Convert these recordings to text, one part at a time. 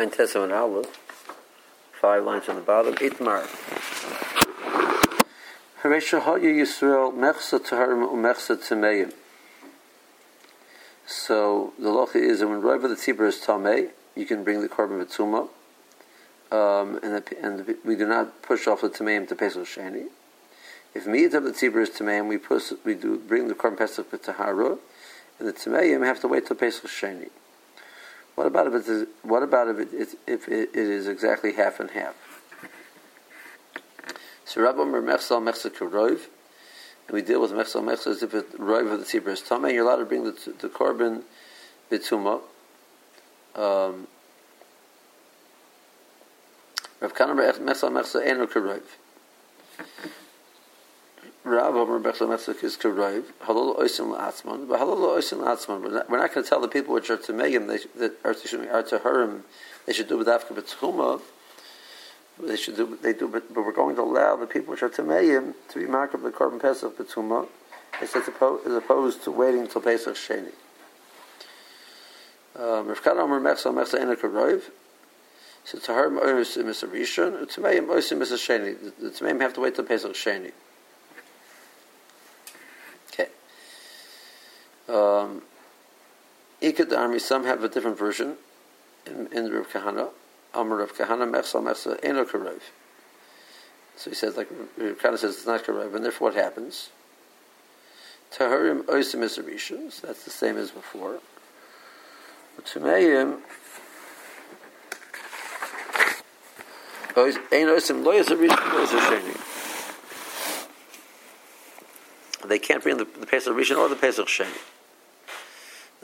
Ein Tessa and Aleph, five lines on the bottom, Itmar. So the locha is that when Raiva the Tzibur is Tameh, you can bring the korban Vitsuma, um, and, the, and the, we do not push off the Tameim to Pesach Sheni. If Miyat of the Tzibur is Tameim, we, push, we do bring the korban Pesach with Tahara, and the Tameim have to wait till Pesach Sheni. What about if, it is, what about if, it, if it is exactly half and half? So Rabbi Mer Mechsal Mechsa Kerov, and we deal with Mechsal Mechsa as if it Rov of the Tzibur is Tameh, you're allowed to bring the, the korban Bitsuma. Um, Rav Kana Mechsal Mechsa Eno Kerov. Rav Metzlik is Halol Oisim La'atzman, but Halol Oisim La'atzman, we're not, going to tell the people which are to Megan, they, that are to, are to Hurim, they should do with Afka B'Tchuma, they should do, they do, but, but we're going to allow the people which are to Megan to be marked up the Korban Pesach B'Tchuma, as opposed to waiting until Pesach Sheni. Um, Rav Kahana Omer Mechsel Mechsa Ena so to Hurim Oisim Rishon, Oisim is a Sheni. The Tameim have to wait till Pesach Sheni. Um, Ikad army, some have a different version in, in the Rav Kahana. Amar Rav Kahana Mechsa Mechsa Eno Karev. So he says, like Rav Kahana says, it's not Karev, and therefore what happens? Taharim Oisim is a so that's the same as before. Tumeim Ein Oisim Lo Yis. They can't bring the, the Pesach Rishon or the Pesach Sheni.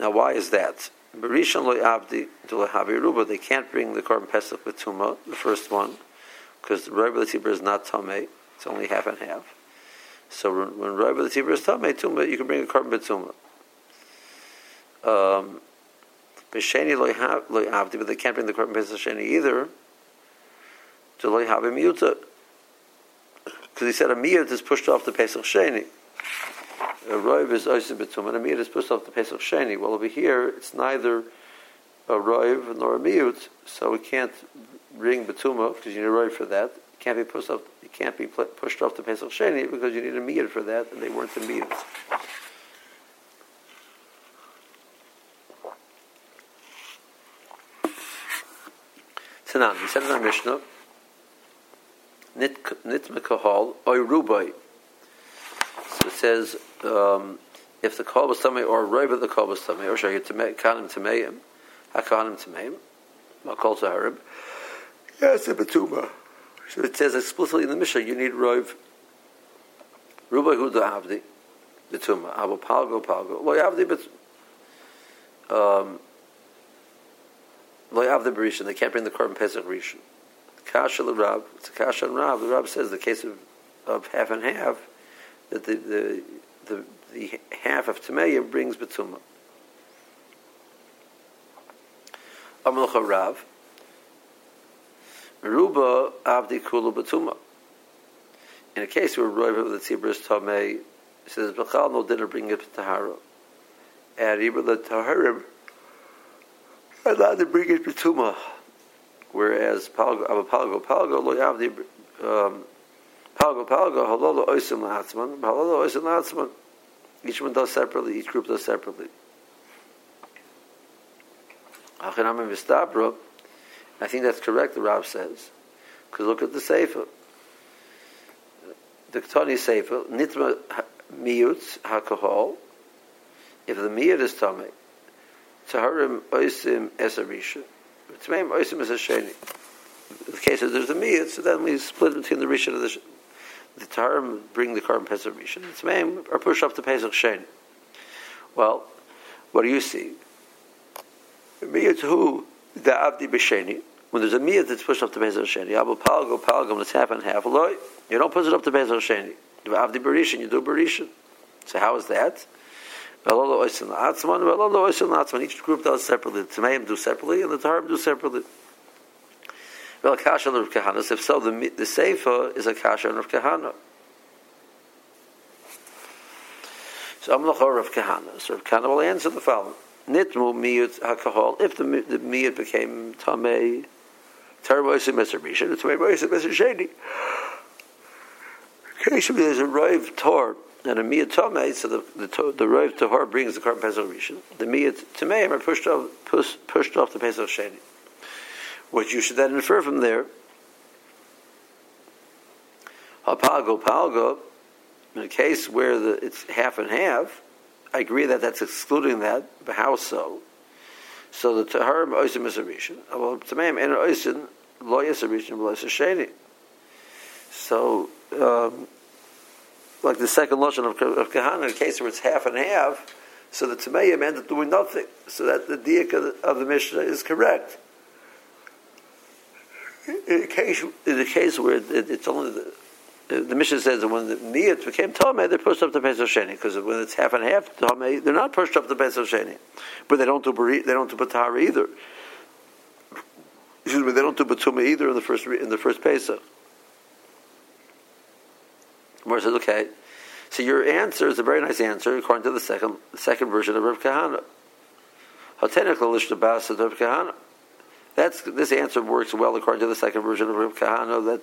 Now, why is that? Loy abdi. They can't bring the korban pesach with tuma, the first one, because the regular tibur is not tamei. It's only half and half. So when regular tibur is tamei tuma, you can bring a betuma. Um, B'sheni loy abdi, but they can't bring the korban pesach sheni either. To loy have because he said a miyut is pushed off the pesach sheni a roiv is oisim and a miut is pushed off the Pesach Sheni. Well, over here, it's neither a roiv nor a miut, so we can't bring betuma because you need a roiv for that. It can't be pushed off. It can't be pushed off the Pesach Sheni because you need a miut for that, and they weren't the miut. Tanan, we said in our Mishnah, nit mekahal oy rubai says um, if the kol was tamei or roiv the kol was tamei or shayit kanim tameim hakanim tameim makol taharim yes a betuma. So it says explicitly in the Mishnah you need roiv ruba hu da avdi betuma abu palgo palgo. Lo avdi bet um lo avdi berishan they can't bring the korban pesach rishon. Kasha the rab it's a kasha and rab the rab says the case of of half and half that the the the, the half of Tameya brings Betuma. Amalcha Rav. Ruba Abdi Kulu Betuma. In a case where Roiv of the Tzibur is Tamei, says Bechal no dinner bring it to Tahara. And even the Taharim allowed to bring it Betuma. Whereas Palgo, Palgo, Palgo, Lo Yavdi, um, Palgo, palgo, halolo oisim la'atzman, halolo oisim la'atzman. Each one does separately, each group does separately. Achinam Vistabra, I think that's correct, the Rab says. Because look at the Sefer. The Ketani Sefer, Nitma Miyut HaKahol, if the Miyut is Tomei, Taharim Oisim Esarisha, Tmeim Oisim Esasheni. In the case of there's a Miyut, so then we split between the Rishon and the the term bring the korban Pesach Rishon. It's main or push up the Pesach Shen. Well, what do you see? Miyat who the Avdi B'Sheni. When there's a miyat that's pushed up to Pesach Sheni, Abu Palgo Palgo, it's half and half. Loy, you don't push it up to Pesach Sheni. Have Avdi Berishin, you do Berishin. So how is that? Each group does separately. The Tameim do separately, and the Taharim do separately. Well, kasha Rav Kahana. If so, the the sefer is a kasha Rav Kahana. So I'm Amlach Rav Kahana. So Rav Kahana will answer the following. nitmu miyut hakahol. If the the miyut became tamei, terboisim miser rishon, it's terboisim miser sheni. Occasion there's a rive tor and a miyut tamei, so the the the rive tor brings the korban pesach rishon. The miyut tameim are pushed off pushed, pushed off the pesach sheni. What you should then infer from there. Hapalgo palgo, in a case where the, it's half and half, I agree that that's excluding that, but how so? So the Taharim Oisim is a Rishon. Well, Tamayim and Oisim, Lo Yes a Rishon, Lo Yes a Sheni. So, um, like the second lotion of, of Kahana, in a case where it's half and half, so the Tamayim ended up doing nothing. So that the diak of the, of the Mishnah is correct. In a case, in a case where it, it's only the, the Mishnah says that when the niyat became tamei, they're pushed up to Pesach Sheni because when it's half and half tamei, they're not pushed up to Pesach Sheni, but they don't do bari, they don't do batara either. Excuse me, they don't do batuma either in the first in the first Pesach. Gemara says, okay, so your answer is a very nice answer according to the second the second version of Rav Kahana. Rav Kahana. That's this answer works well according to the second version of Rav Kahana that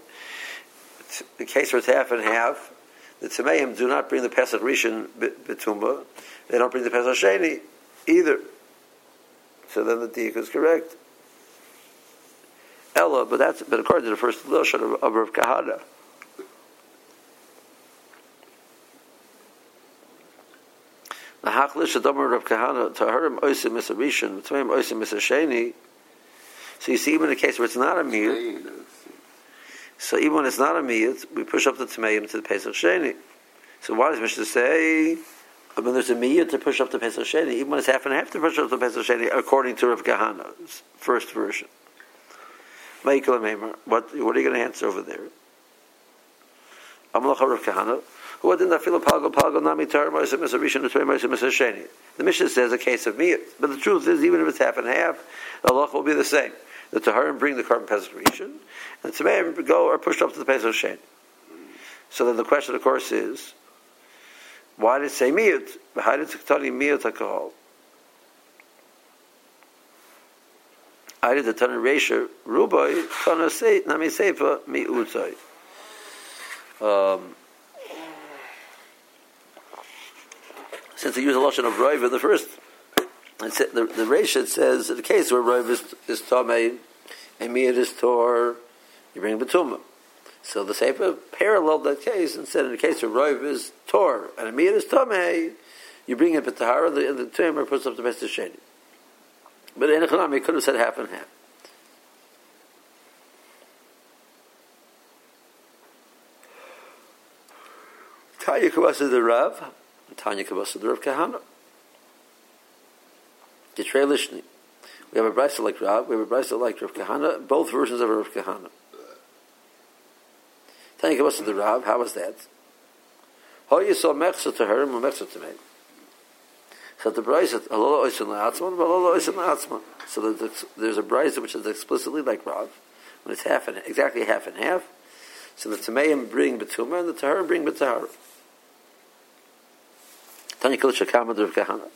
the case it's half and half, the Tzemeim do not bring the Pesach Rishon Betumba. They don't bring the Pesach Sheni either. So then the Dik is correct. Ella, but that's but according to the first Lashon of, of Rav Kahana. The Hachlish Adomer Rav Kahana Taharim Oisim Misarishan, Tzemeim Oisim Misasheni. So you see, even in a case where it's not a meal. So even when it's not a miyut, we push up the tmeim to the Pesach Sheni. So why does Mishnah say when there's a miyut to push up the Pesach Sheni, even when it's half and half to push up the Pesach Sheni, according to Rav Kahana's first version? What, what are you going to answer over there? Amalach Rav Kahana. Who didn't feel palgo palgo nami tar ma'aseh misarishan and three ma'aseh misasheni? The Mishnah says a case of miyut, but the truth is, even if it's half and half, the Allah will be the same the Taharim bring the korban Pesach Rishon, and the Tzemeim go are pushed up to the Pesach Shen. So then the question, of course, is why did it say miyut? How did it you miyut alcohol? I did the Tana Resha Rubai Tana Say Nami Seifa Miutai. Um, since they use a lotion of Riva, the first the, the Resha says in the case where Rav is, is Tomei, and Miyad is Tor, you bring Batuma. So the Sefer paralleled that case and said in the case where Rav is Tor, and Miyad is Tomei, you bring in Batahara, the, the Tumor puts up the best of. But in Echanami, could have said half and half. Tanya Kavasa the Rav, Tanya Kavasa the Rav Kahana. Lishni. We have a brisa like Rav, we have a brisa like Rav Kahana, both versions of Rav Kahana. Kabbalah to the Rav, how was that? How you saw Mechsa to her and Mechsa to me. So the brisa, Halala Oisin La'atzman, Halala Oisin La'atzman. So there's a brisa which is explicitly like Rav, when it's half and exactly half and half. So the Tameim bring Betuma and the Tahar bring Betahar. Tanya Shakama Rav Kahana.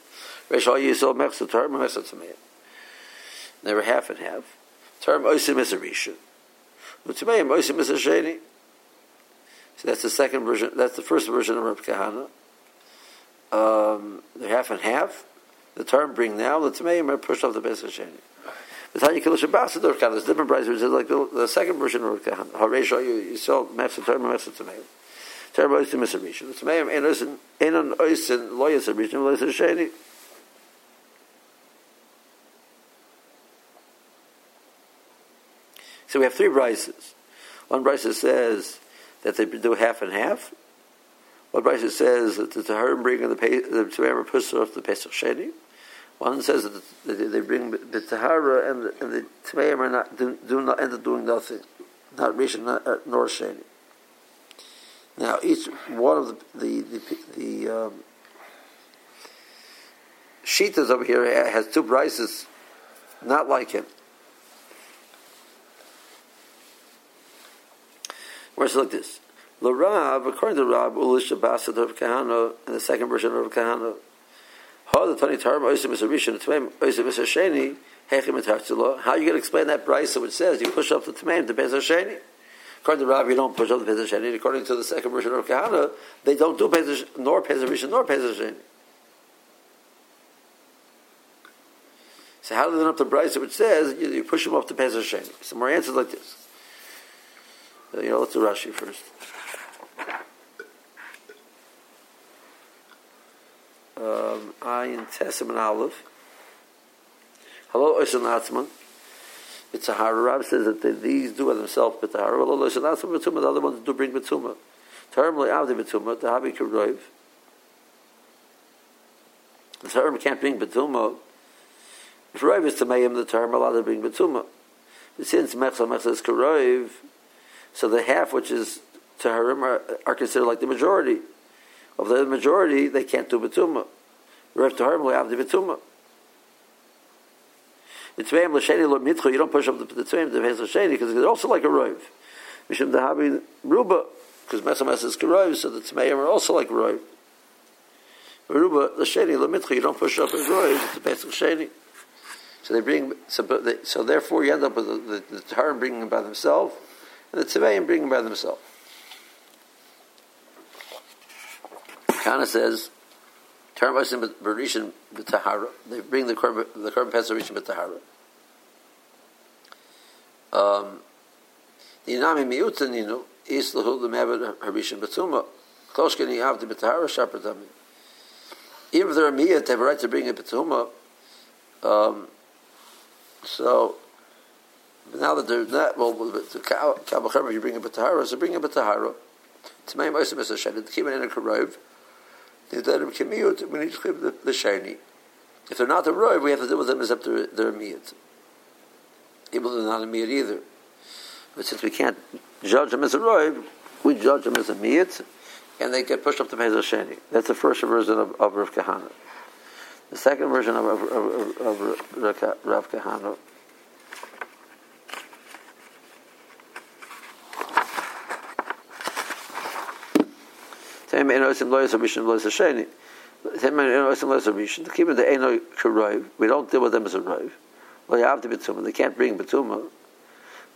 Resh all Yisrael Mechsa term Mechsa Tamei. They were half and half. Term Oisim is a Rishon. Utameim Oisim is a Sheni. So that's the second version. That's the first version of Rav Kahana. Um, they're half and half. The term bring now the Tameim are pushed off the base of Sheni. The Tanya Kilish Abbas Rav Kahana. There's different. It's like the, the second version of Rav Kahana. Haresh all Yisrael Mechsa term Mechsa Tamei. Term Oisim is a Rishon. The Tameim Ein Oisin Oisin Lo Yis a Rishon Lo Yis a Sheni. So we have three brises. One brisa says that they do half and half. One brisa says that the Taharim bring the the Tzemar Pusar the Pesach Sheni. One says that they bring the Tahara and the, and the not do, do, not end up doing nothing, not Rishon uh, nor Sheni. Now each one of the the the, the um, over here has two brises, not like him. Like this. The Rav, according to Rav, Ulish Abbasad of Kahana, in the second version of Kahana, How are you going to explain that brisa which says you push up the tamaim to Pesach Sheni? According to Rav, you don't push up the Pesach Sheni. According to the second version of Kahana, they don't do Pesach, nor Pesach Rishon nor Pesach Sheni. So how do they up the brisa which says you, you, push them up to Pesach Sheni? Some more answers like this. Uh, you know, let's do Rashi first. Um, Ayin Tesim and Aleph. Hello, Oisin Atzman. It's a Harab says that they, these do by themselves but the Harab. Hello, Oisin Atzman Betuma. The other ones do bring Betuma. Term Avdi Betuma. The Habi Karoiv. The term can't bring Betuma if Rav is Tamayim, the term allowed to bring Betuma. Since Mechza Mechza is Karoiv, so the half which is Taharim are, are considered like the majority. Of the majority, they can't do Betuma. Rav Taharim will have the Betuma. The Tzveim L'Sheni Lo Mitcho, you don't push up the, the Tzveim to Hez L'Sheni because they're also like a Rav. Mishim Dahabi Ruba, because Mechza is Karoiv, so the Tzveim are also like Rav. Ruba L'Sheni Lo Mitcho, you don't push up as Rav to Pesach Sheni. So they bring, so, so therefore you end up with the, the, the bringing by themselves, and the Tzeveim bring them by themselves. Kana says, Taharim Vasim Barishan B'Tahara, they bring the Korban the Korban Pesach Rishon B'Tahara. Um, the Inami Miutan, you know, Islahu the Mabed Harishan B'Tuma, Kloshkani Avdi B'Tahara Shapratami. Even if they're a Miyat, they have a right to bring a B'Tuma, um, so now that they're not, well, the Kabbalah you bring a Batahara, so bring a Batahara. Tmei Mosim is a Shani, the Kiman in a Karov, we need to clip the, the Shani. If they're not a Rov, we have to deal with them as if they're, they're a Miyat. Even they're not a Miyat either. But since we can't judge them as a Rov, we judge them as a Miyat, and they get pushed up to Mezah Shani. That's the first version of, of Rav Kahana. The second version of, of, of, of Rav Kahana Keep the Eno Karov. We don't deal with them as a Rov. You have to Betuma. They can't bring Betuma.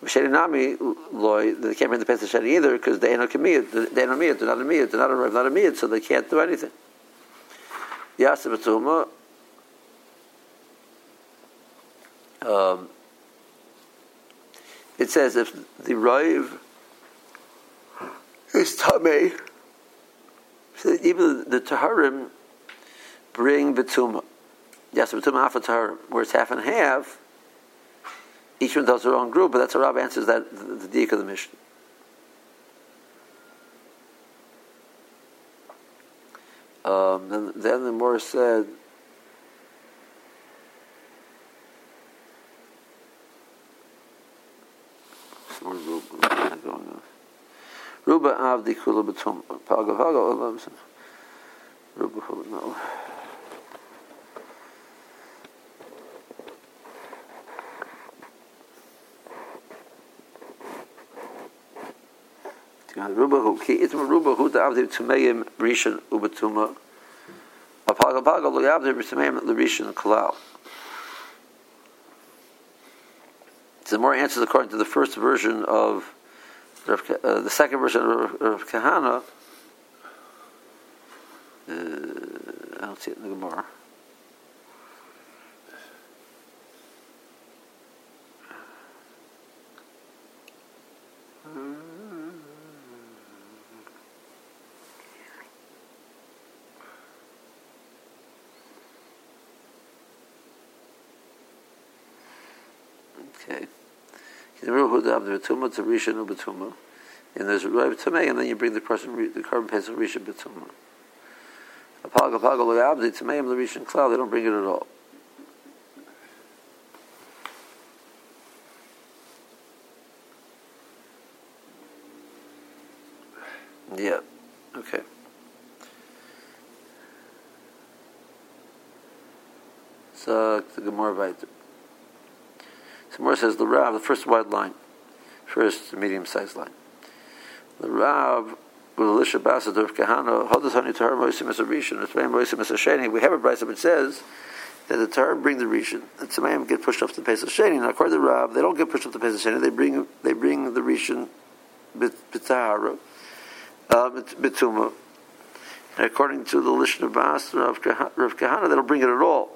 Nami loy, they can't bring the Pesach Sheni either because they ain't a Kamiyat. They ain't a Miyat. They're not a Miyat. They're not a Rav, not a Miyat, so they can't do anything. Yasa Betuma. um, it says if the Rav is Tameh, so even the Taharim bring Betuma. Yes, Betuma Afa Taharim, where it's half and half. Each one does their own group, but that's how Rav answers that the, the Dik of the mission. Um, then, then the Morris said, Ruba Avdi Kula Batum. Paga Paga Olam. Ruba Kula, no. Ruba hu ki itma ruba hu davdi tmeim rishon ubatuma. Apaga paga lo yavdi tmeim l'rishon kalal. The more answers according to the first version of uh, the second version of, of Kahana. Uh, I don't see it in the Gemara. Okay. The Ruhuda of the Betuma to Rishon Betuma. And there's Rav Tamei, and then you bring the person, the Korban Pesach Rishon Betuma. Apalga Palga Loyabdi Tameim the Rishon Cloud, they don't bring it at all. Yeah. Okay. So the Gemara weiter. Gemara says the Rav, the first wide line, first medium sized line. The Rav Ulisha Basa Durf Kahana, Hodasani Tahar Moisim as a Rishon, Tzmeim Moisim as a Sheni. We have a brisa which says that the Tahar bring the Rishon, and Tzmeim get pushed off the Pesach Sheni. Now, according to the Rav, they don't get pushed off the Pesach Sheni, they bring, they bring the Rishon B'Tahara, uh, B'Tuma. And according to the Bas, Rav Kahana, they don't bring it at all.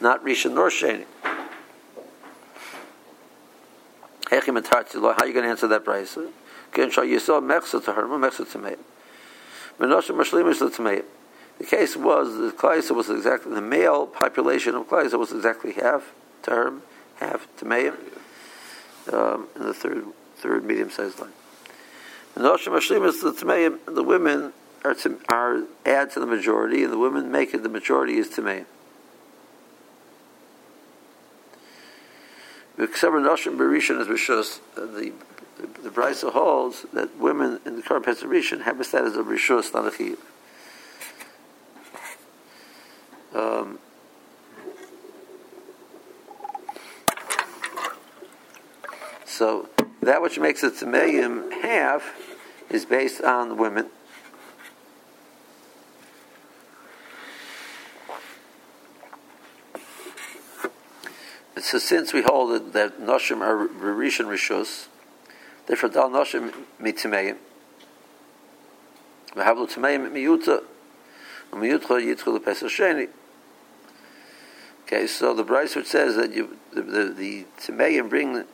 Not Rishon nor Sheni. How are you going to answer that price? To to to. The case was the Klaisa was exactly the male population of Klaisa was exactly half term, half Tameim, um, in the third third medium sized line. To the women are to, are add to the majority, and the women make it the majority is Tameim. Except Noshim Berishan is Rishus, the the, the Brisa holds that women in the current Pesach have a status of Rishus, not a Chiyuv. Um, so that which makes it Tmeim half is based on the women. So since we hold that Noshim are Rishon Rishus, Therefore, dal noshim mitzimeim. V'havlu tzimeim miyuta. Umiyutcha yitchu lepesach sheni. Okay, so the Bryce which says that you, the, the, the Tzimeim bring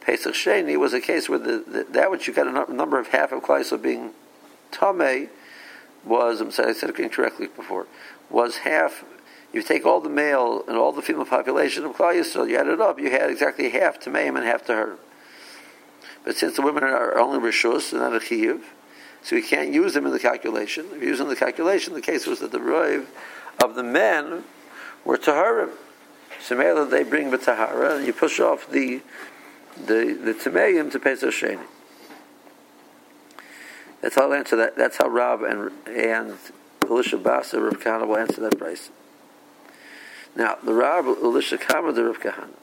Pesach Sheni was a case where the, the, that which you got a number of half of Klaiso being Tameh was, I'm sorry, I said it incorrectly before, was half, you take all the male and all the female population of Klal so you add it up, you had exactly half to Meim and half to her. But since the women are only rishus and not a chiyuv, so we can't use them in the calculation. If you use them in the calculation, the case was that the roiv of the men were taharim. So they bring the tahara, and you push off the the the tameim to Pesach Sheni. That's how I'll answer that. That's how Rab and and Elisha Basa Rav Kahana will answer that price. Now the Rab Elisha Kama the Rav Kahana.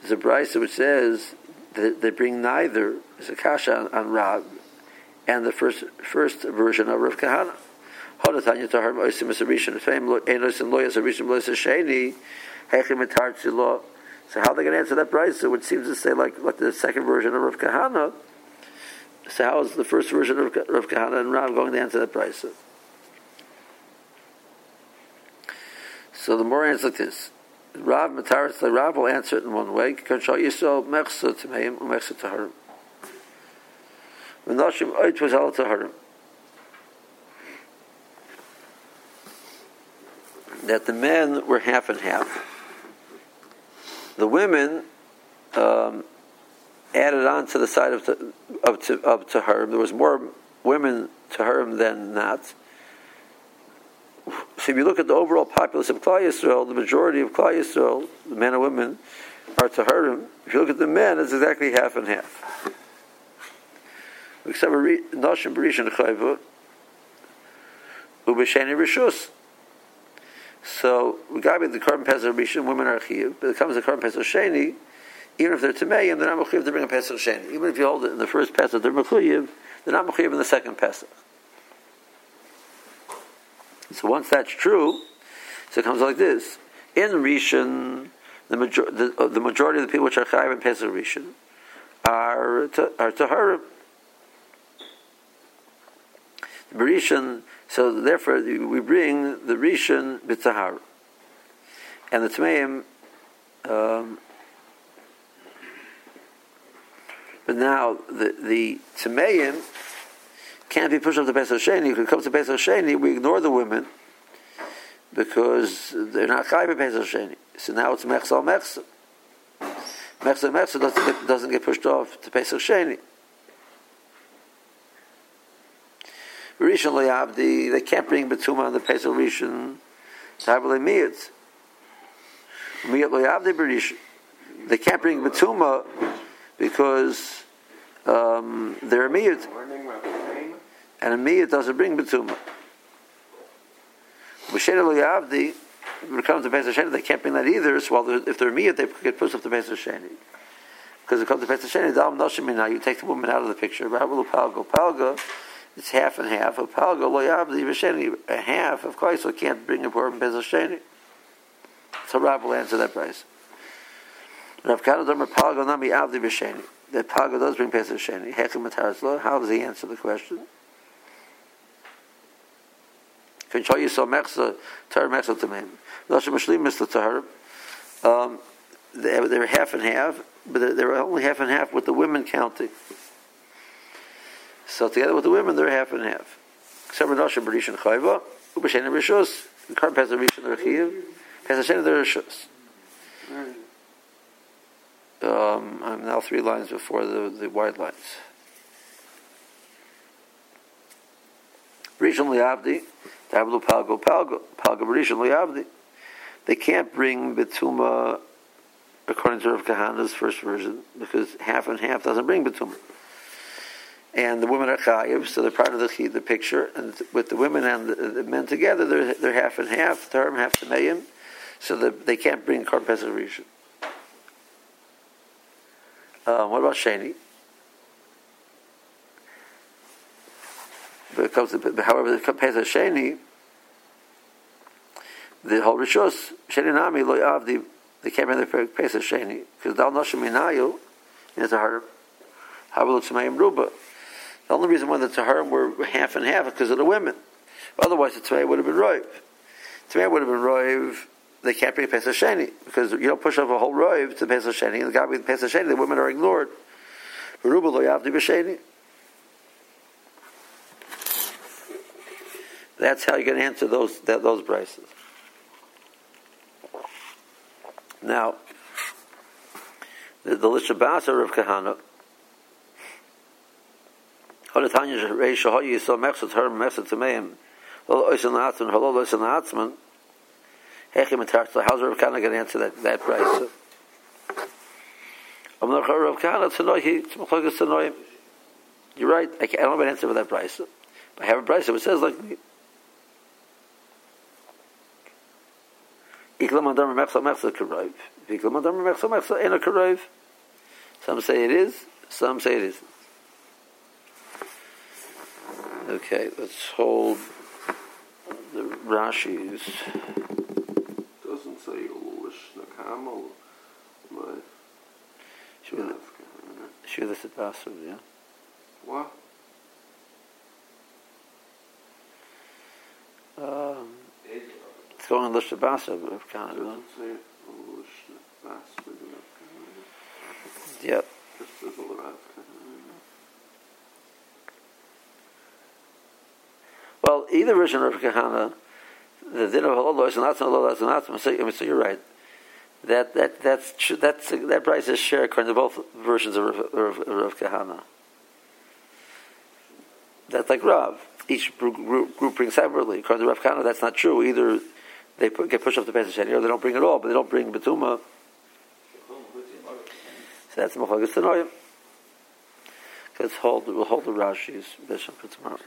There's a price which says they, they bring neither Zakasha on, on Rab and the first first version of Rav Kahana. So how are they going to answer that? So it seems to say like like the second version of Rav Kahana. So how is the first version of Rav Kahana and Rav going to answer that price? So the more answer like this. Rav Mataris, the Rav will answer it in one way. Control Yisrael Mechsa Tmeim Mechsa Taharim. Menashim Oit was Al Taharim. That the men were half and half. The women um, added on to the side of of, of Taharim. There was more women Taharim than not so if you look at the overall populace of Klal Yisrael, the majority of Klal Yisrael, the men and women, are Taharim. If you look at the men, it's exactly half and half. Except Rishus. So, regarding the korban Pesach Rishon, women are Chiv, but it comes to korban Pesach Sheni, even if they're Tamei, they're not Mechiv to bring a Pesach Sheni. Even if you hold it in the first Pesach, they're Mechiv, they're not Mechiv in the second Pesach. So once that's true, so it comes like this. In Rishon, the, major, the, uh, the majority of the people which are Chayiv and Pesach Rishon are, to, are Taharim. The Rishon, so therefore we bring the Rishon B'Tahar. And the Tmeim, um, but now the, the Tmeim can't be pushed up to Pesach Sheni. If it comes to Pesach Sheni, we ignore the women because they're not Chai Pesach Sheni. So now it's Mechsal Mechsal. Mechsal Mechsal doesn't get, doesn't get pushed off to Pesach Sheni. Rishon Le'avdi, they can't bring Betuma on the Pesach Rishon. Tabale Miyat. Miyat Le'avdi Berishon. They can't bring Betuma because um, they're Miyat and a miyah doesn't bring betuma. B'shena lo yavdi, when it comes to Pesach Sheni, they can't bring that either. So while if they're miyah, they get pushed up to Pesach Sheni. Because it comes to Pesach Sheni, Dam Nashim you take the woman out of the picture. Rabbi Palga. Palga, it's half and half. A Palga, Lo Yabdi Vasheni, a half, of course, so can't bring a poor Pesach Sheni. So Rabbi will answer that price. Rav Kahana Domer Palga Nami Avdi Vasheni. That Palga does bring Pesach Sheni. Hechim Mataras How does he answer the question? Can show you so mechza, tar mechza to me. Lashem Mashlim is the tar. Um, they, they're half and half, but they're only half and half with the women counting. So together with the women, they're half and half. Except for Nosha Barishan Chayva, Ubashen Rishos, Kar Pesach Rishon Rechiv, Pesach Shen Rishos. Um, I'm now three lines before the, the wide lines. Rishon Liabdi, Palgo Palgo, Palgo. They can't bring Betuma according to Rav Kahana's first version, because half and half doesn't bring Betuma. And the women are chayiv, so they're part of the the picture. And with the women and the, the men together, they're, they're half and half, term half to mayim, so they can't bring korban pesach rishon. Uh, what about sheni? It comes to, however, the pesach sheni, the whole rishos sheni nami lo avdi they can't bring their Pesach Sheni because Dal Noshim Minayu is a hard Habalut Shemayim Ruba. The only reason why the Taharim were half and half is because of the women. Otherwise, the Tamei would have been Roiv. Tamei would have been Roiv. They can't bring Pesach Sheni because you don't push off a whole Roiv to Pesach Sheni. And the guy with Pesach Sheni, the women are ignored. Ruba lo yavdi b'sheni. That's how you can answer those that, those prices. Now, the, the Lishabasa of Kahana, Hadatanya Rei Shahoyi so Mechsat her Mechsat Tameim, Holo Oisan Atzman, Holo Oisan Atzman, Hechim Atarta, how's Rav Kahana going to answer that, that price? I'm not Rav Kahana. You're right, I, I don't have an answer for that price. I have a price, it says like Some say it is, some say it isn't. Okay, let's hold the Rashi's. Doesn't say Ulish Nakama, but. Is Basra, yeah. What? Going on the Shabasa of Kahana. Yep. Well, either version of Kahana, the din of halal is not halal is not. So, so you're right. That that that's that's that price is shared according to both versions of Rav, Rav Kahana. That's like Rav. Each group, group brings separately. According to Rav Kahana, that's not true. Either they put, get pushed off the Pesach Sheni, or they don't bring it all, but they don't bring Betuma. So that's Machagas Tanoim. Let's hold, we'll hold the Rashi's Bishop for tomorrow.